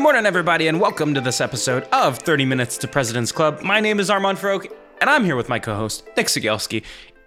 Morning, everybody, and welcome to this episode of 30 Minutes to President's Club. My name is Armand Farrokh, and I'm here with my co host, Nick Cegelski.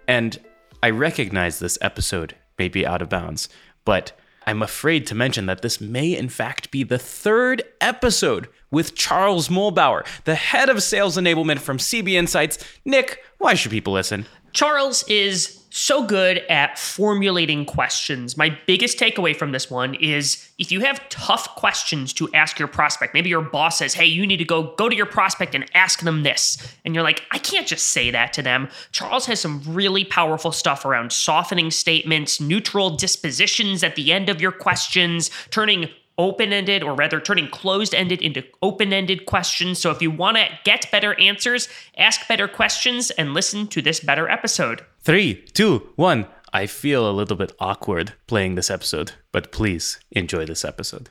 And I recognize this episode may be out of bounds, but I'm afraid to mention that this may, in fact, be the third episode with Charles Muhlbauer, the head of sales enablement from CB Insights. Nick, why should people listen? Charles is so good at formulating questions. My biggest takeaway from this one is if you have tough questions to ask your prospect, maybe your boss says, "Hey, you need to go go to your prospect and ask them this." And you're like, "I can't just say that to them." Charles has some really powerful stuff around softening statements, neutral dispositions at the end of your questions, turning open ended, or rather turning closed ended into open ended questions. So if you want to get better answers, ask better questions, and listen to this better episode. Three, two, one. I feel a little bit awkward playing this episode, but please enjoy this episode.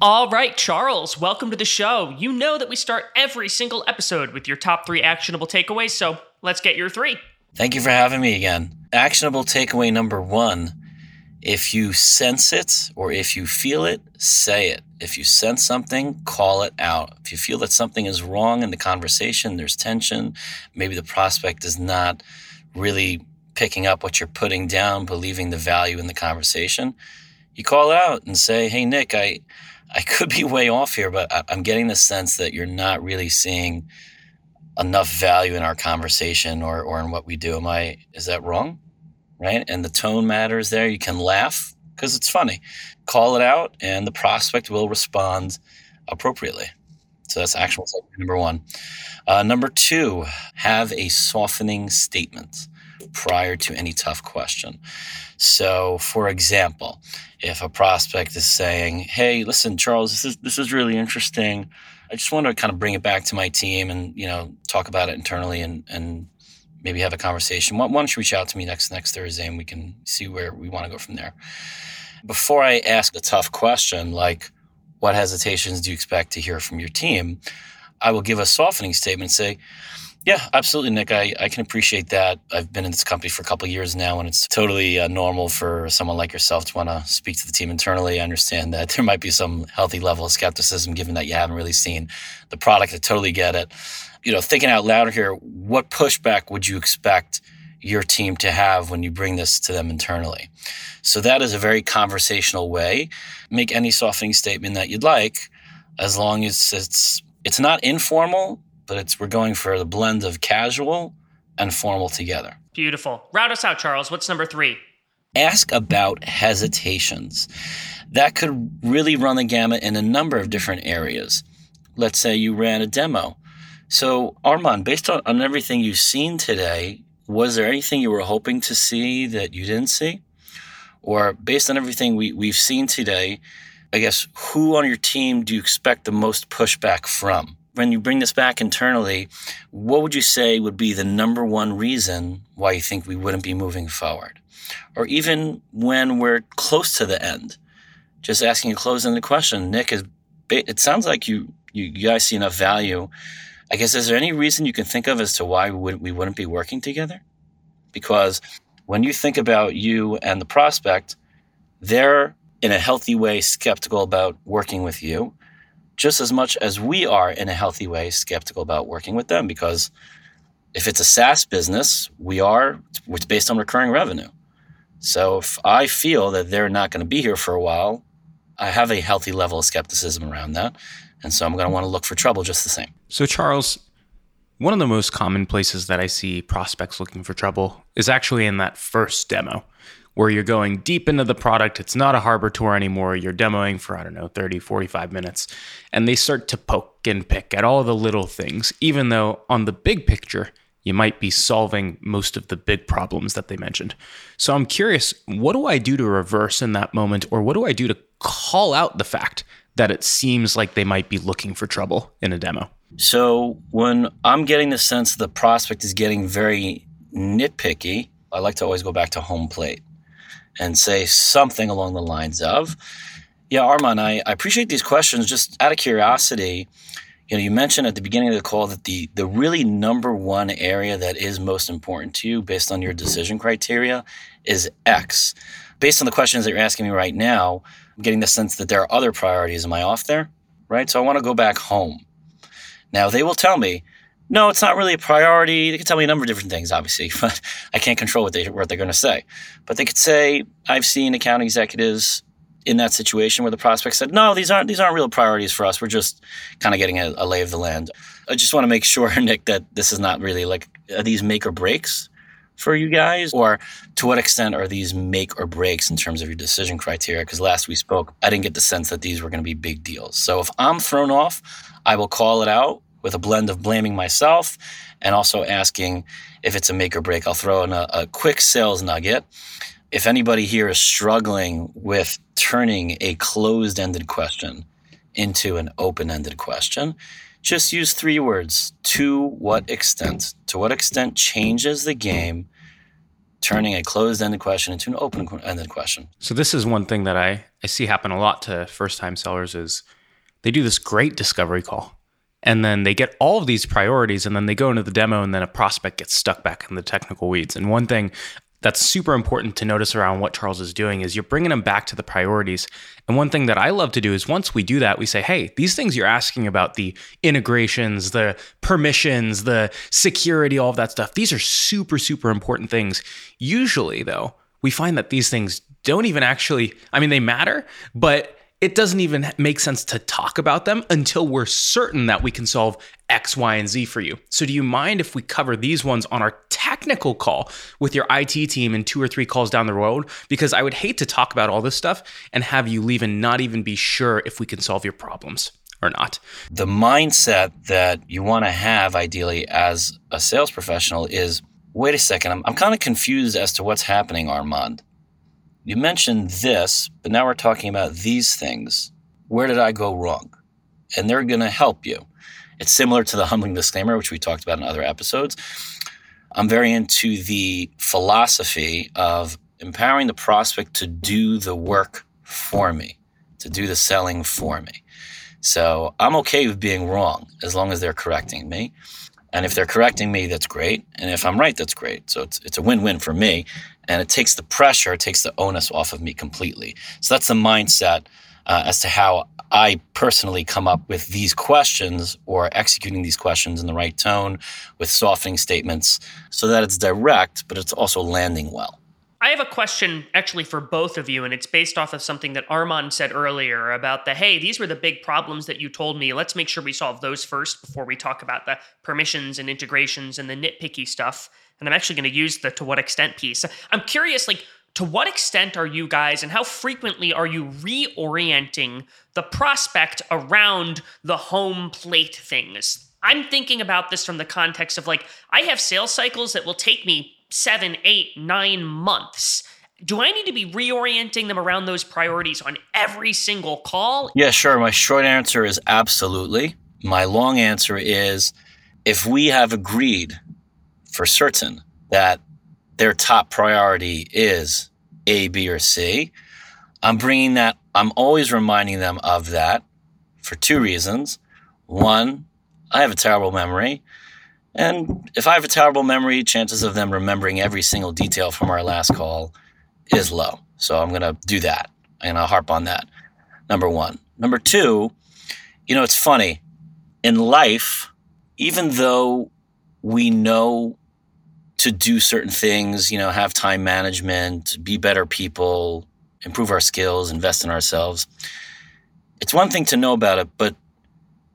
All right, Charles, welcome to the show. You know that we start every single episode with your top three actionable takeaways, so let's get your three. Thank you for having me again. Actionable takeaway number one if you sense it or if you feel it, say it. If you sense something, call it out. If you feel that something is wrong in the conversation, there's tension, maybe the prospect is not really picking up what you're putting down, believing the value in the conversation, you call out and say, Hey, Nick, I, I could be way off here, but I'm getting the sense that you're not really seeing enough value in our conversation or, or in what we do. Am I, is that wrong? Right. And the tone matters there. You can laugh because it's funny. Call it out and the prospect will respond appropriately. So that's actual number one. Uh, number two, have a softening statement. Prior to any tough question. So, for example, if a prospect is saying, "Hey, listen, Charles, this is this is really interesting. I just want to kind of bring it back to my team and you know talk about it internally and and maybe have a conversation. Why, why don't you reach out to me next next Thursday and we can see where we want to go from there." Before I ask a tough question like, "What hesitations do you expect to hear from your team?" I will give a softening statement. Say, yeah, absolutely, Nick. I, I can appreciate that. I've been in this company for a couple years now, and it's totally uh, normal for someone like yourself to want to speak to the team internally. I understand that there might be some healthy level of skepticism given that you haven't really seen the product. I totally get it. You know, thinking out loud here, what pushback would you expect your team to have when you bring this to them internally? So that is a very conversational way. Make any softening statement that you'd like, as long as it's it's not informal, but it's we're going for the blend of casual and formal together. Beautiful. Route us out, Charles. What's number three? Ask about hesitations. That could really run the gamut in a number of different areas. Let's say you ran a demo. So, Armand, based on, on everything you've seen today, was there anything you were hoping to see that you didn't see? Or based on everything we, we've seen today, I guess, who on your team do you expect the most pushback from? When you bring this back internally, what would you say would be the number one reason why you think we wouldn't be moving forward? Or even when we're close to the end, just asking a close-ended question. Nick, is, it sounds like you, you guys see enough value. I guess, is there any reason you can think of as to why we wouldn't be working together? Because when you think about you and the prospect, they're in a healthy way skeptical about working with you, just as much as we are in a healthy way skeptical about working with them. Because if it's a SaaS business, we are, it's based on recurring revenue. So if I feel that they're not going to be here for a while, I have a healthy level of skepticism around that. And so I'm going to want to look for trouble just the same. So, Charles, one of the most common places that I see prospects looking for trouble is actually in that first demo where you're going deep into the product. It's not a harbor tour anymore. You're demoing for, I don't know, 30, 45 minutes. And they start to poke and pick at all the little things, even though on the big picture, you might be solving most of the big problems that they mentioned. So I'm curious, what do I do to reverse in that moment, or what do I do to call out the fact that it seems like they might be looking for trouble in a demo? So when I'm getting the sense the prospect is getting very nitpicky, I like to always go back to home plate and say something along the lines of, yeah, Armand, I, I appreciate these questions. Just out of curiosity, you know, you mentioned at the beginning of the call that the the really number one area that is most important to you based on your decision criteria is X. Based on the questions that you're asking me right now, I'm getting the sense that there are other priorities. Am I off there? Right? So I want to go back home. Now they will tell me, no, it's not really a priority. They could tell me a number of different things, obviously, but I can't control what, they, what they're going to say. But they could say, I've seen account executives in that situation where the prospect said, no, these aren't, these aren't real priorities for us. We're just kind of getting a, a lay of the land. I just want to make sure, Nick, that this is not really like, are these make or breaks for you guys? Or to what extent are these make or breaks in terms of your decision criteria? Because last we spoke, I didn't get the sense that these were going to be big deals. So if I'm thrown off, I will call it out with a blend of blaming myself and also asking if it's a make or break. I'll throw in a, a quick sales nugget. If anybody here is struggling with turning a closed ended question into an open ended question, just use three words. To what extent? To what extent changes the game turning a closed ended question into an open ended question? So this is one thing that I, I see happen a lot to first time sellers is they do this great discovery call and then they get all of these priorities and then they go into the demo and then a prospect gets stuck back in the technical weeds and one thing that's super important to notice around what Charles is doing is you're bringing them back to the priorities. And one thing that I love to do is once we do that, we say, hey, these things you're asking about the integrations, the permissions, the security, all of that stuff, these are super, super important things. Usually, though, we find that these things don't even actually, I mean, they matter, but it doesn't even make sense to talk about them until we're certain that we can solve X, Y, and Z for you. So, do you mind if we cover these ones on our technical call with your IT team in two or three calls down the road? Because I would hate to talk about all this stuff and have you leave and not even be sure if we can solve your problems or not. The mindset that you want to have ideally as a sales professional is wait a second, I'm, I'm kind of confused as to what's happening, Armand. You mentioned this, but now we're talking about these things. Where did I go wrong? And they're going to help you. It's similar to the humbling disclaimer, which we talked about in other episodes. I'm very into the philosophy of empowering the prospect to do the work for me, to do the selling for me. So I'm okay with being wrong as long as they're correcting me. And if they're correcting me, that's great. And if I'm right, that's great. So it's, it's a win win for me. And it takes the pressure, it takes the onus off of me completely. So that's the mindset uh, as to how I personally come up with these questions or executing these questions in the right tone with softening statements so that it's direct, but it's also landing well. I have a question actually for both of you, and it's based off of something that Armand said earlier about the hey, these were the big problems that you told me. Let's make sure we solve those first before we talk about the permissions and integrations and the nitpicky stuff. And I'm actually going to use the to what extent piece. I'm curious, like, to what extent are you guys and how frequently are you reorienting the prospect around the home plate things? I'm thinking about this from the context of like, I have sales cycles that will take me seven, eight, nine months. Do I need to be reorienting them around those priorities on every single call? Yeah, sure. My short answer is absolutely. My long answer is if we have agreed for certain that their top priority is A, B, or C, I'm bringing that, I'm always reminding them of that for two reasons. One, I have a terrible memory. And if I have a terrible memory, chances of them remembering every single detail from our last call is low. So I'm going to do that and I'll harp on that. Number one. Number two, you know, it's funny. In life, even though we know to do certain things, you know, have time management, be better people, improve our skills, invest in ourselves, it's one thing to know about it, but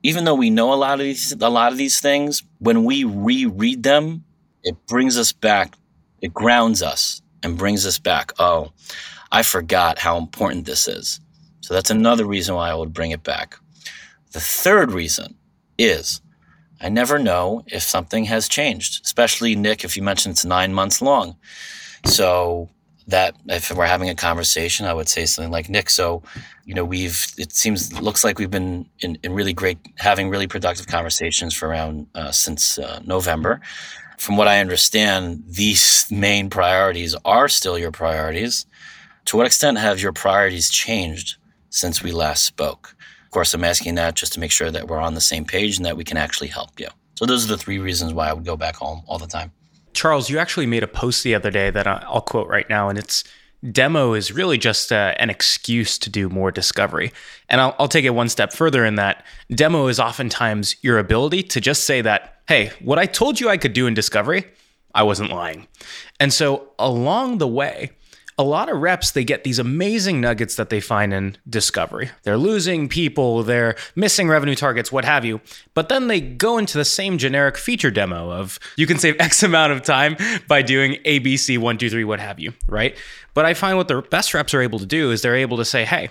even though we know a lot of these a lot of these things, when we reread them, it brings us back, it grounds us and brings us back. Oh, I forgot how important this is. So that's another reason why I would bring it back. The third reason is I never know if something has changed, especially Nick, if you mentioned it's nine months long. So that if we're having a conversation, I would say something like, Nick, so, you know, we've, it seems, looks like we've been in, in really great, having really productive conversations for around, uh, since uh, November. From what I understand, these main priorities are still your priorities. To what extent have your priorities changed since we last spoke? Of course, I'm asking that just to make sure that we're on the same page and that we can actually help you. So those are the three reasons why I would go back home all the time. Charles, you actually made a post the other day that I'll quote right now, and it's demo is really just uh, an excuse to do more discovery. And I'll, I'll take it one step further in that demo is oftentimes your ability to just say that, hey, what I told you I could do in discovery, I wasn't lying. And so along the way, a lot of reps they get these amazing nuggets that they find in discovery they're losing people they're missing revenue targets what have you but then they go into the same generic feature demo of you can save x amount of time by doing abc 1 2 3 what have you right but i find what the best reps are able to do is they're able to say hey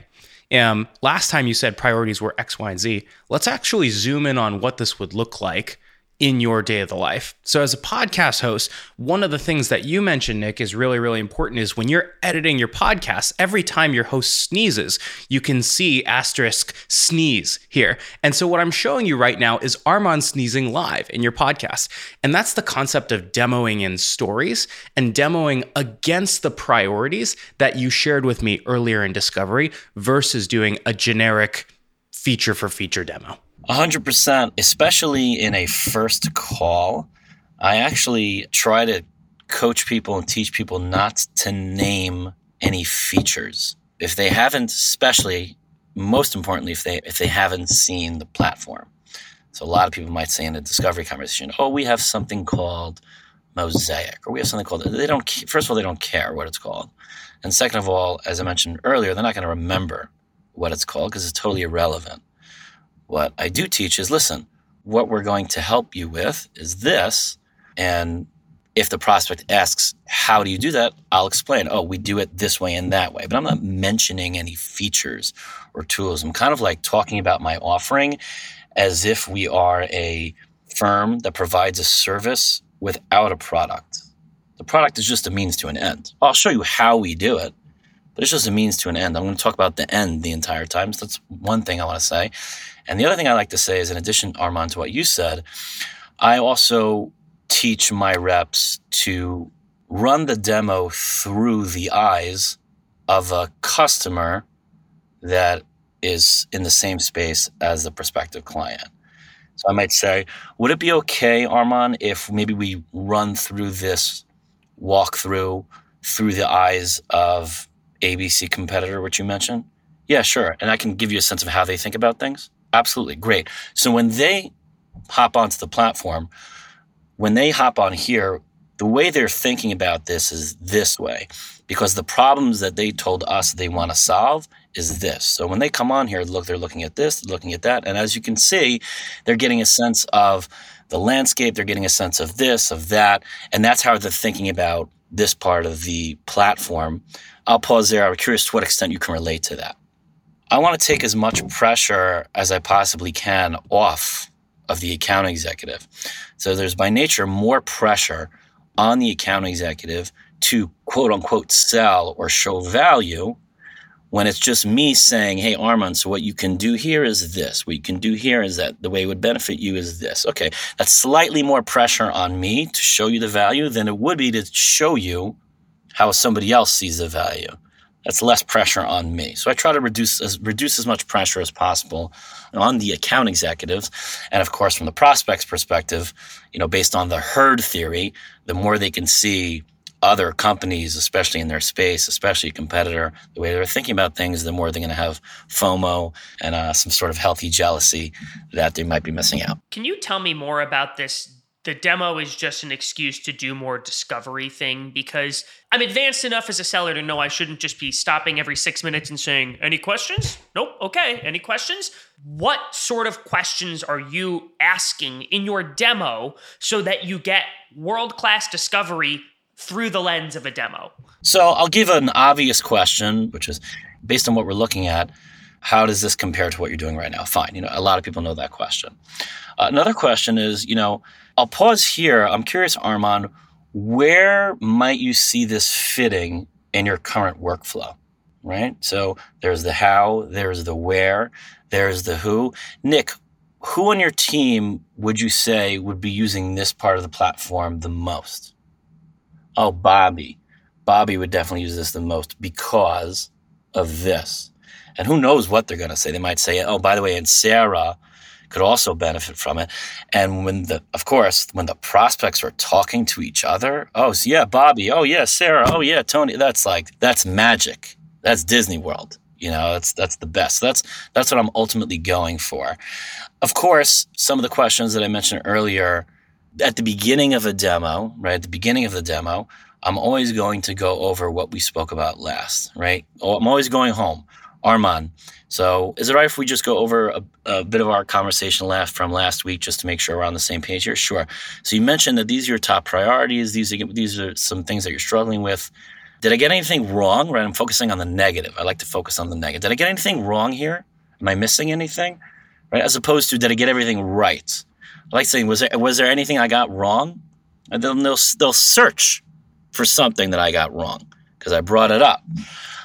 um, last time you said priorities were X, Y, and Z. Let's actually zoom in on what this would look like in your day of the life. So, as a podcast host, one of the things that you mentioned, Nick, is really, really important is when you're editing your podcast, every time your host sneezes, you can see asterisk sneeze here. And so, what I'm showing you right now is Armand sneezing live in your podcast. And that's the concept of demoing in stories and demoing against the priorities that you shared with me earlier in Discovery versus doing a generic feature for feature demo. 100%, especially in a first call. I actually try to coach people and teach people not to name any features. If they haven't, especially most importantly, if they if they haven't seen the platform. So a lot of people might say in a discovery conversation, "Oh, we have something called Mosaic, or we have something called." They don't. First of all, they don't care what it's called, and second of all, as I mentioned earlier, they're not going to remember what it's called because it's totally irrelevant. What I do teach is listen, what we're going to help you with is this. And if the prospect asks, how do you do that? I'll explain, oh, we do it this way and that way. But I'm not mentioning any features or tools. I'm kind of like talking about my offering as if we are a firm that provides a service without a product. The product is just a means to an end. I'll show you how we do it, but it's just a means to an end. I'm going to talk about the end the entire time. So that's one thing I want to say. And the other thing I like to say is, in addition, Armand, to what you said, I also teach my reps to run the demo through the eyes of a customer that is in the same space as the prospective client. So I might say, would it be okay, Armand, if maybe we run through this walkthrough through the eyes of ABC competitor, which you mentioned? Yeah, sure. And I can give you a sense of how they think about things. Absolutely. Great. So when they hop onto the platform, when they hop on here, the way they're thinking about this is this way because the problems that they told us they want to solve is this. So when they come on here, look, they're looking at this, looking at that. And as you can see, they're getting a sense of the landscape, they're getting a sense of this, of that. And that's how they're thinking about this part of the platform. I'll pause there. I'm curious to what extent you can relate to that. I want to take as much pressure as I possibly can off of the account executive. So there's by nature more pressure on the account executive to quote unquote sell or show value when it's just me saying, hey, Armand, so what you can do here is this. What you can do here is that the way it would benefit you is this. Okay, that's slightly more pressure on me to show you the value than it would be to show you how somebody else sees the value. That's less pressure on me. So I try to reduce as, reduce as much pressure as possible on the account executives. And of course, from the prospect's perspective, you know, based on the herd theory, the more they can see other companies, especially in their space, especially a competitor, the way they're thinking about things, the more they're going to have FOMO and uh, some sort of healthy jealousy that they might be missing out. Can you tell me more about this the demo is just an excuse to do more discovery thing because I'm advanced enough as a seller to know I shouldn't just be stopping every six minutes and saying, Any questions? Nope. Okay. Any questions? What sort of questions are you asking in your demo so that you get world class discovery through the lens of a demo? So I'll give an obvious question, which is based on what we're looking at. How does this compare to what you're doing right now? Fine. You know, a lot of people know that question. Uh, another question is, you know, I'll pause here. I'm curious, Armand, where might you see this fitting in your current workflow? Right? So there's the how, there's the where, there's the who. Nick, who on your team would you say would be using this part of the platform the most? Oh, Bobby. Bobby would definitely use this the most because of this. And who knows what they're going to say? They might say, oh, by the way, and Sarah could also benefit from it. And when the, of course, when the prospects are talking to each other, oh yeah, Bobby, oh yeah, Sarah, oh yeah, Tony, that's like that's magic. That's Disney World. You know, that's that's the best. That's that's what I'm ultimately going for. Of course, some of the questions that I mentioned earlier at the beginning of a demo, right? At the beginning of the demo, I'm always going to go over what we spoke about last, right? Oh, I'm always going home. Armand, so, is it right if we just go over a, a, bit of our conversation last from last week, just to make sure we're on the same page here? Sure. So, you mentioned that these are your top priorities. These are these are some things that you're struggling with. Did I get anything wrong? Right, I'm focusing on the negative. I like to focus on the negative. Did I get anything wrong here? Am I missing anything? Right, as opposed to did I get everything right? I like saying was there was there anything I got wrong? And then they'll they'll search for something that I got wrong because I brought it up.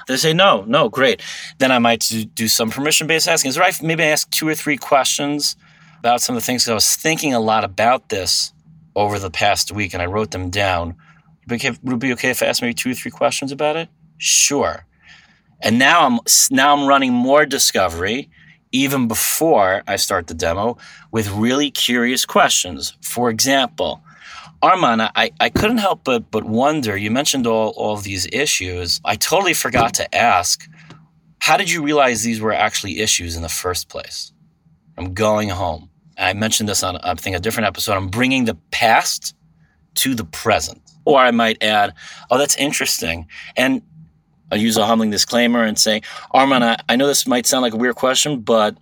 They say no, no, great. Then I might do some permission based asking. Is it right? Maybe ask two or three questions about some of the things. I was thinking a lot about this over the past week, and I wrote them down. Would it be okay if I ask maybe two or three questions about it? Sure. And now I'm now I'm running more discovery even before I start the demo with really curious questions. For example, Armand, I, I couldn't help but but wonder. You mentioned all, all of these issues. I totally forgot to ask, how did you realize these were actually issues in the first place? I'm going home. I mentioned this on I think a different episode. I'm bringing the past to the present. Or I might add, oh, that's interesting. And I use a humbling disclaimer and say, Armand, I, I know this might sound like a weird question, but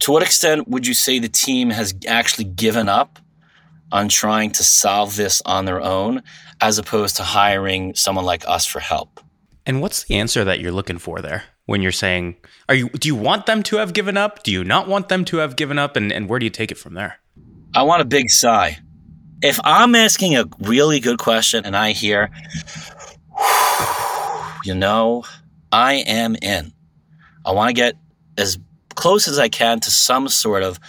to what extent would you say the team has actually given up on trying to solve this on their own as opposed to hiring someone like us for help. And what's the answer that you're looking for there when you're saying, are you do you want them to have given up? Do you not want them to have given up? And, and where do you take it from there? I want a big sigh. If I'm asking a really good question and I hear, you know, I am in. I want to get as close as I can to some sort of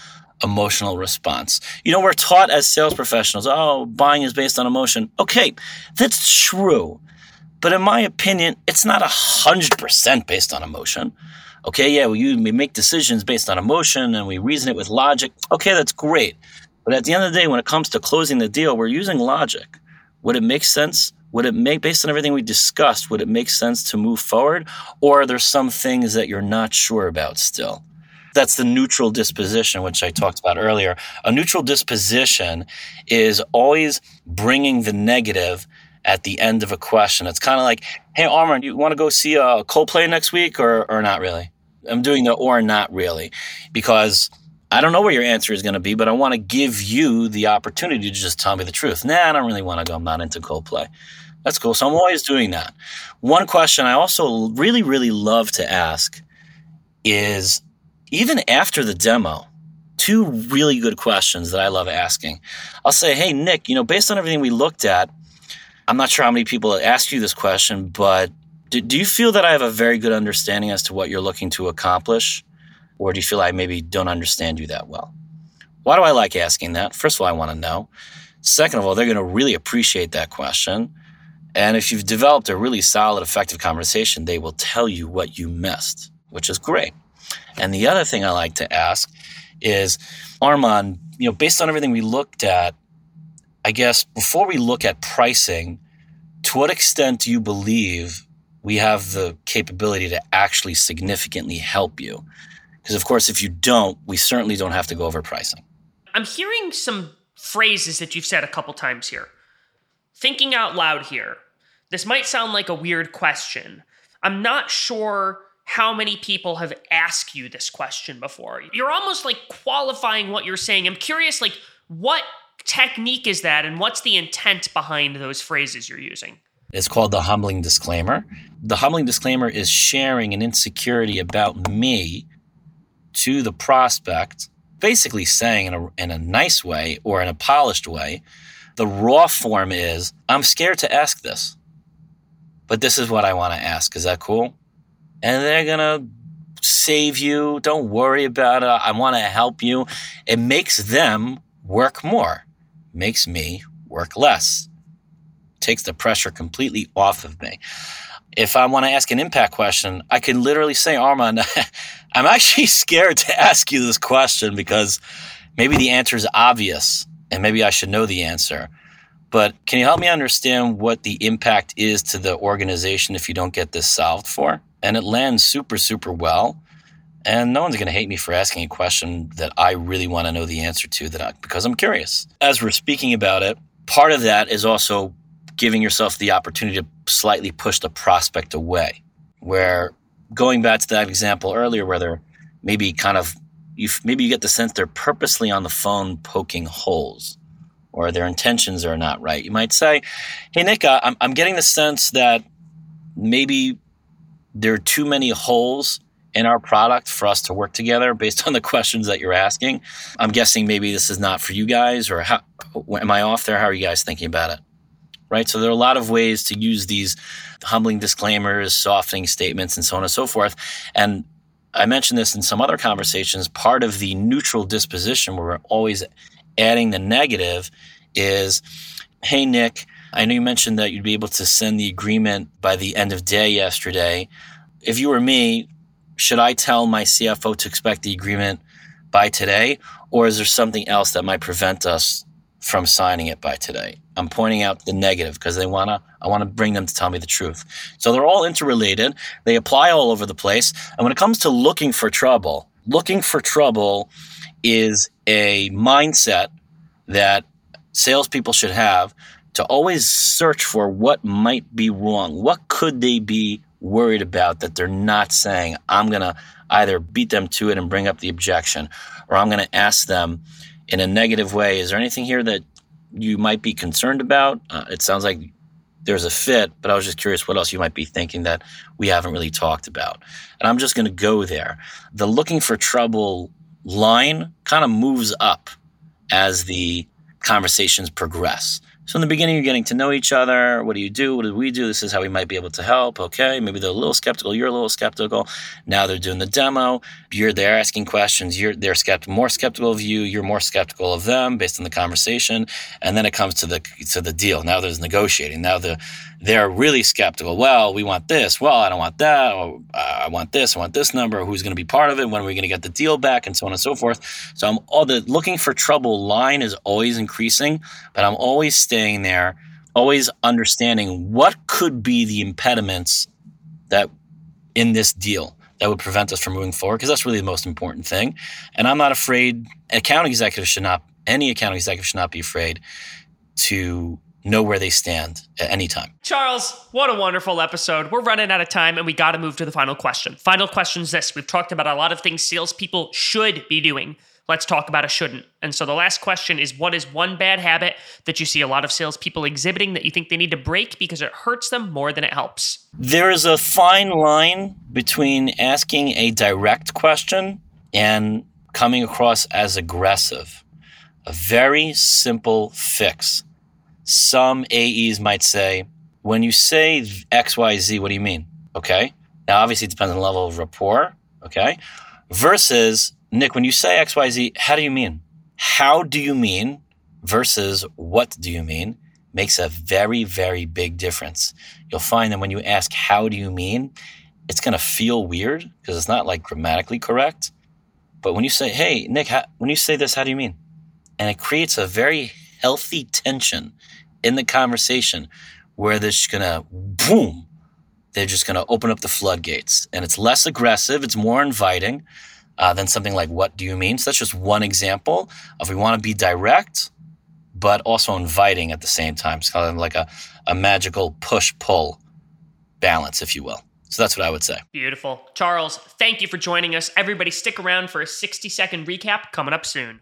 emotional response. You know, we're taught as sales professionals, oh, buying is based on emotion. Okay, that's true. But in my opinion, it's not 100% based on emotion. Okay, yeah, we, we make decisions based on emotion and we reason it with logic. Okay, that's great. But at the end of the day, when it comes to closing the deal, we're using logic. Would it make sense? Would it make, based on everything we discussed, would it make sense to move forward? Or are there some things that you're not sure about still? That's the neutral disposition, which I talked about earlier. A neutral disposition is always bringing the negative at the end of a question. It's kind of like, hey, Armand, you want to go see a Coldplay next week or, or not really? I'm doing the or not really because I don't know where your answer is going to be, but I want to give you the opportunity to just tell me the truth. Nah, I don't really want to go. I'm not into Coldplay. That's cool. So I'm always doing that. One question I also really, really love to ask is even after the demo, two really good questions that I love asking. I'll say, hey, Nick, you know, based on everything we looked at, I'm not sure how many people ask you this question, but do, do you feel that I have a very good understanding as to what you're looking to accomplish? Or do you feel I maybe don't understand you that well? Why do I like asking that? First of all, I want to know. Second of all, they're going to really appreciate that question. And if you've developed a really solid, effective conversation, they will tell you what you missed, which is great. And the other thing I like to ask is, Armand, you know, based on everything we looked at, I guess before we look at pricing, to what extent do you believe we have the capability to actually significantly help you? Because, of course, if you don't, we certainly don't have to go over pricing. I'm hearing some phrases that you've said a couple times here. Thinking out loud here. This might sound like a weird question. I'm not sure how many people have asked you this question before. You're almost like qualifying what you're saying. I'm curious, like, what technique is that and what's the intent behind those phrases you're using? It's called the humbling disclaimer. The humbling disclaimer is sharing an insecurity about me to the prospect, basically saying in a, in a nice way or in a polished way. The raw form is I'm scared to ask this, but this is what I want to ask. Is that cool? And they're going to save you. Don't worry about it. I want to help you. It makes them work more makes me work less, takes the pressure completely off of me. If I want to ask an impact question, I can literally say, Armand, I'm actually scared to ask you this question because maybe the answer is obvious and maybe I should know the answer. But can you help me understand what the impact is to the organization if you don't get this solved for? And it lands super, super well and no one's going to hate me for asking a question that I really want to know the answer to that I, because I'm curious. As we're speaking about it, part of that is also giving yourself the opportunity to slightly push the prospect away. Where going back to that example earlier, where they're maybe kind of you maybe you get the sense they're purposely on the phone poking holes, or their intentions are not right. You might say, "Hey Nick, I'm, I'm getting the sense that maybe there are too many holes in our product for us to work together based on the questions that you're asking. I'm guessing maybe this is not for you guys, or how, am I off there? How are you guys thinking about it? Right. So there are a lot of ways to use these humbling disclaimers, softening statements, and so on and so forth. And I mentioned this in some other conversations. Part of the neutral disposition, where we're always adding the negative, is hey, Nick, I know you mentioned that you'd be able to send the agreement by the end of day yesterday. If you were me, should I tell my CFO to expect the agreement by today, or is there something else that might prevent us from signing it by today? I'm pointing out the negative because they wanna I want to bring them to tell me the truth. So they're all interrelated. They apply all over the place. And when it comes to looking for trouble, looking for trouble is a mindset that salespeople should have to always search for what might be wrong. What could they be worried about that they're not saying, I'm going to either beat them to it and bring up the objection, or I'm going to ask them in a negative way, is there anything here that you might be concerned about? Uh, it sounds like there's a fit, but I was just curious what else you might be thinking that we haven't really talked about. And I'm just going to go there. The looking for trouble line kind of moves up as the conversations progress. So in the beginning, you're getting to know each other. What do you do? What do we do? This is how we might be able to help. Okay, maybe they're a little skeptical. You're a little skeptical. Now they're doing the demo. You're there asking questions. You're they're skeptical, more skeptical of you. You're more skeptical of them based on the conversation. And then it comes to the to the deal. Now there's negotiating. Now the they're really skeptical. Well, we want this. Well, I don't want that. Or, uh, I want this. I want this number. Who's going to be part of it? When are we going to get the deal back? And so on and so forth. So I'm all the looking for trouble line is always increasing, but I'm always staying there, always understanding what could be the impediments that in this deal that would prevent us from moving forward because that's really the most important thing. And I'm not afraid. Account executives should not. Any account executive should not be afraid to know where they stand at any time. Charles, what a wonderful episode. We're running out of time and we got to move to the final question. Final question is this We've talked about a lot of things salespeople should be doing. Let's talk about a shouldn't. And so the last question is what is one bad habit that you see a lot of salespeople exhibiting that you think they need to break because it hurts them more than it helps? There is a fine line between asking a direct question and coming across as aggressive. A very simple fix some AEs might say, when you say XYZ, what do you mean? Okay. Now, obviously, it depends on the level of rapport. Okay. Versus, Nick, when you say XYZ, how do you mean? How do you mean versus what do you mean makes a very, very big difference. You'll find that when you ask, how do you mean? It's going to feel weird because it's not like grammatically correct. But when you say, hey, Nick, how, when you say this, how do you mean? And it creates a very healthy tension in the conversation where they're just gonna boom, they're just gonna open up the floodgates. And it's less aggressive, it's more inviting uh, than something like, What do you mean? So that's just one example of we wanna be direct, but also inviting at the same time. It's kind of like a, a magical push pull balance, if you will. So that's what I would say. Beautiful. Charles, thank you for joining us. Everybody, stick around for a 60 second recap coming up soon.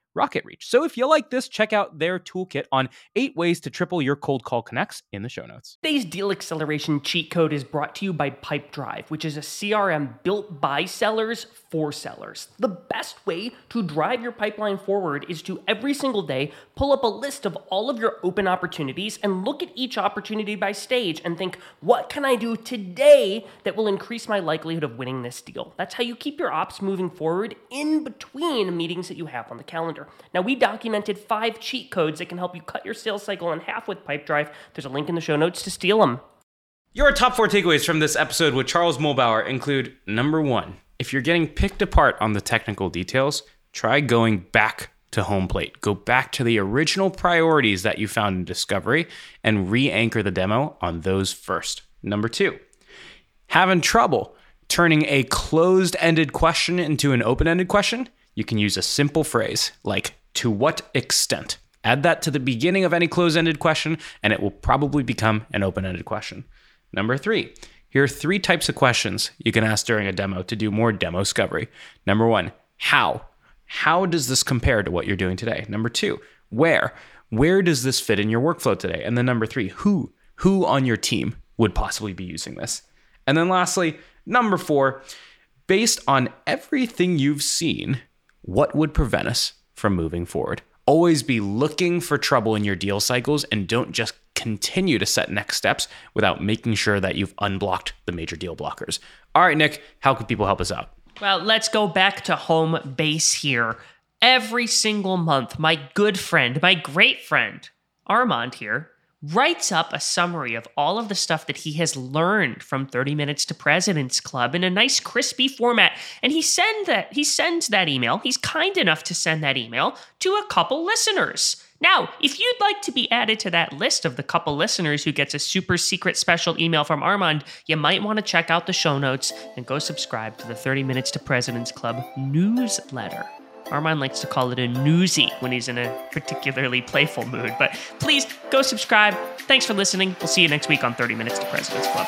RocketReach. So if you like this, check out their toolkit on eight ways to triple your cold call connects in the show notes. Today's deal acceleration cheat code is brought to you by Pipedrive, which is a CRM built by sellers for sellers. The best way to drive your pipeline forward is to every single day pull up a list of all of your open opportunities and look at each opportunity by stage and think, what can I do today that will increase my likelihood of winning this deal? That's how you keep your ops moving forward in between meetings that you have on the calendar. Now, we documented five cheat codes that can help you cut your sales cycle in half with Pipedrive. There's a link in the show notes to steal them. Your top four takeaways from this episode with Charles Muhlbauer include number one, if you're getting picked apart on the technical details, try going back to home plate. Go back to the original priorities that you found in Discovery and re anchor the demo on those first. Number two, having trouble turning a closed ended question into an open ended question? You can use a simple phrase like, to what extent? Add that to the beginning of any closed ended question, and it will probably become an open ended question. Number three, here are three types of questions you can ask during a demo to do more demo discovery. Number one, how? How does this compare to what you're doing today? Number two, where? Where does this fit in your workflow today? And then number three, who? Who on your team would possibly be using this? And then lastly, number four, based on everything you've seen, what would prevent us from moving forward? Always be looking for trouble in your deal cycles and don't just continue to set next steps without making sure that you've unblocked the major deal blockers. All right, Nick, how can people help us out? Well, let's go back to home base here. Every single month, my good friend, my great friend, Armand here, writes up a summary of all of the stuff that he has learned from 30 minutes to president's club in a nice crispy format. And he send that he sends that email he's kind enough to send that email to a couple listeners. Now if you'd like to be added to that list of the couple listeners who gets a super secret special email from armand you might want to check out the show notes and go subscribe to the 30 minutes to president's club newsletter Armand likes to call it a newsy when he's in a particularly playful mood. But please go subscribe. Thanks for listening. We'll see you next week on 30 Minutes to President's Club.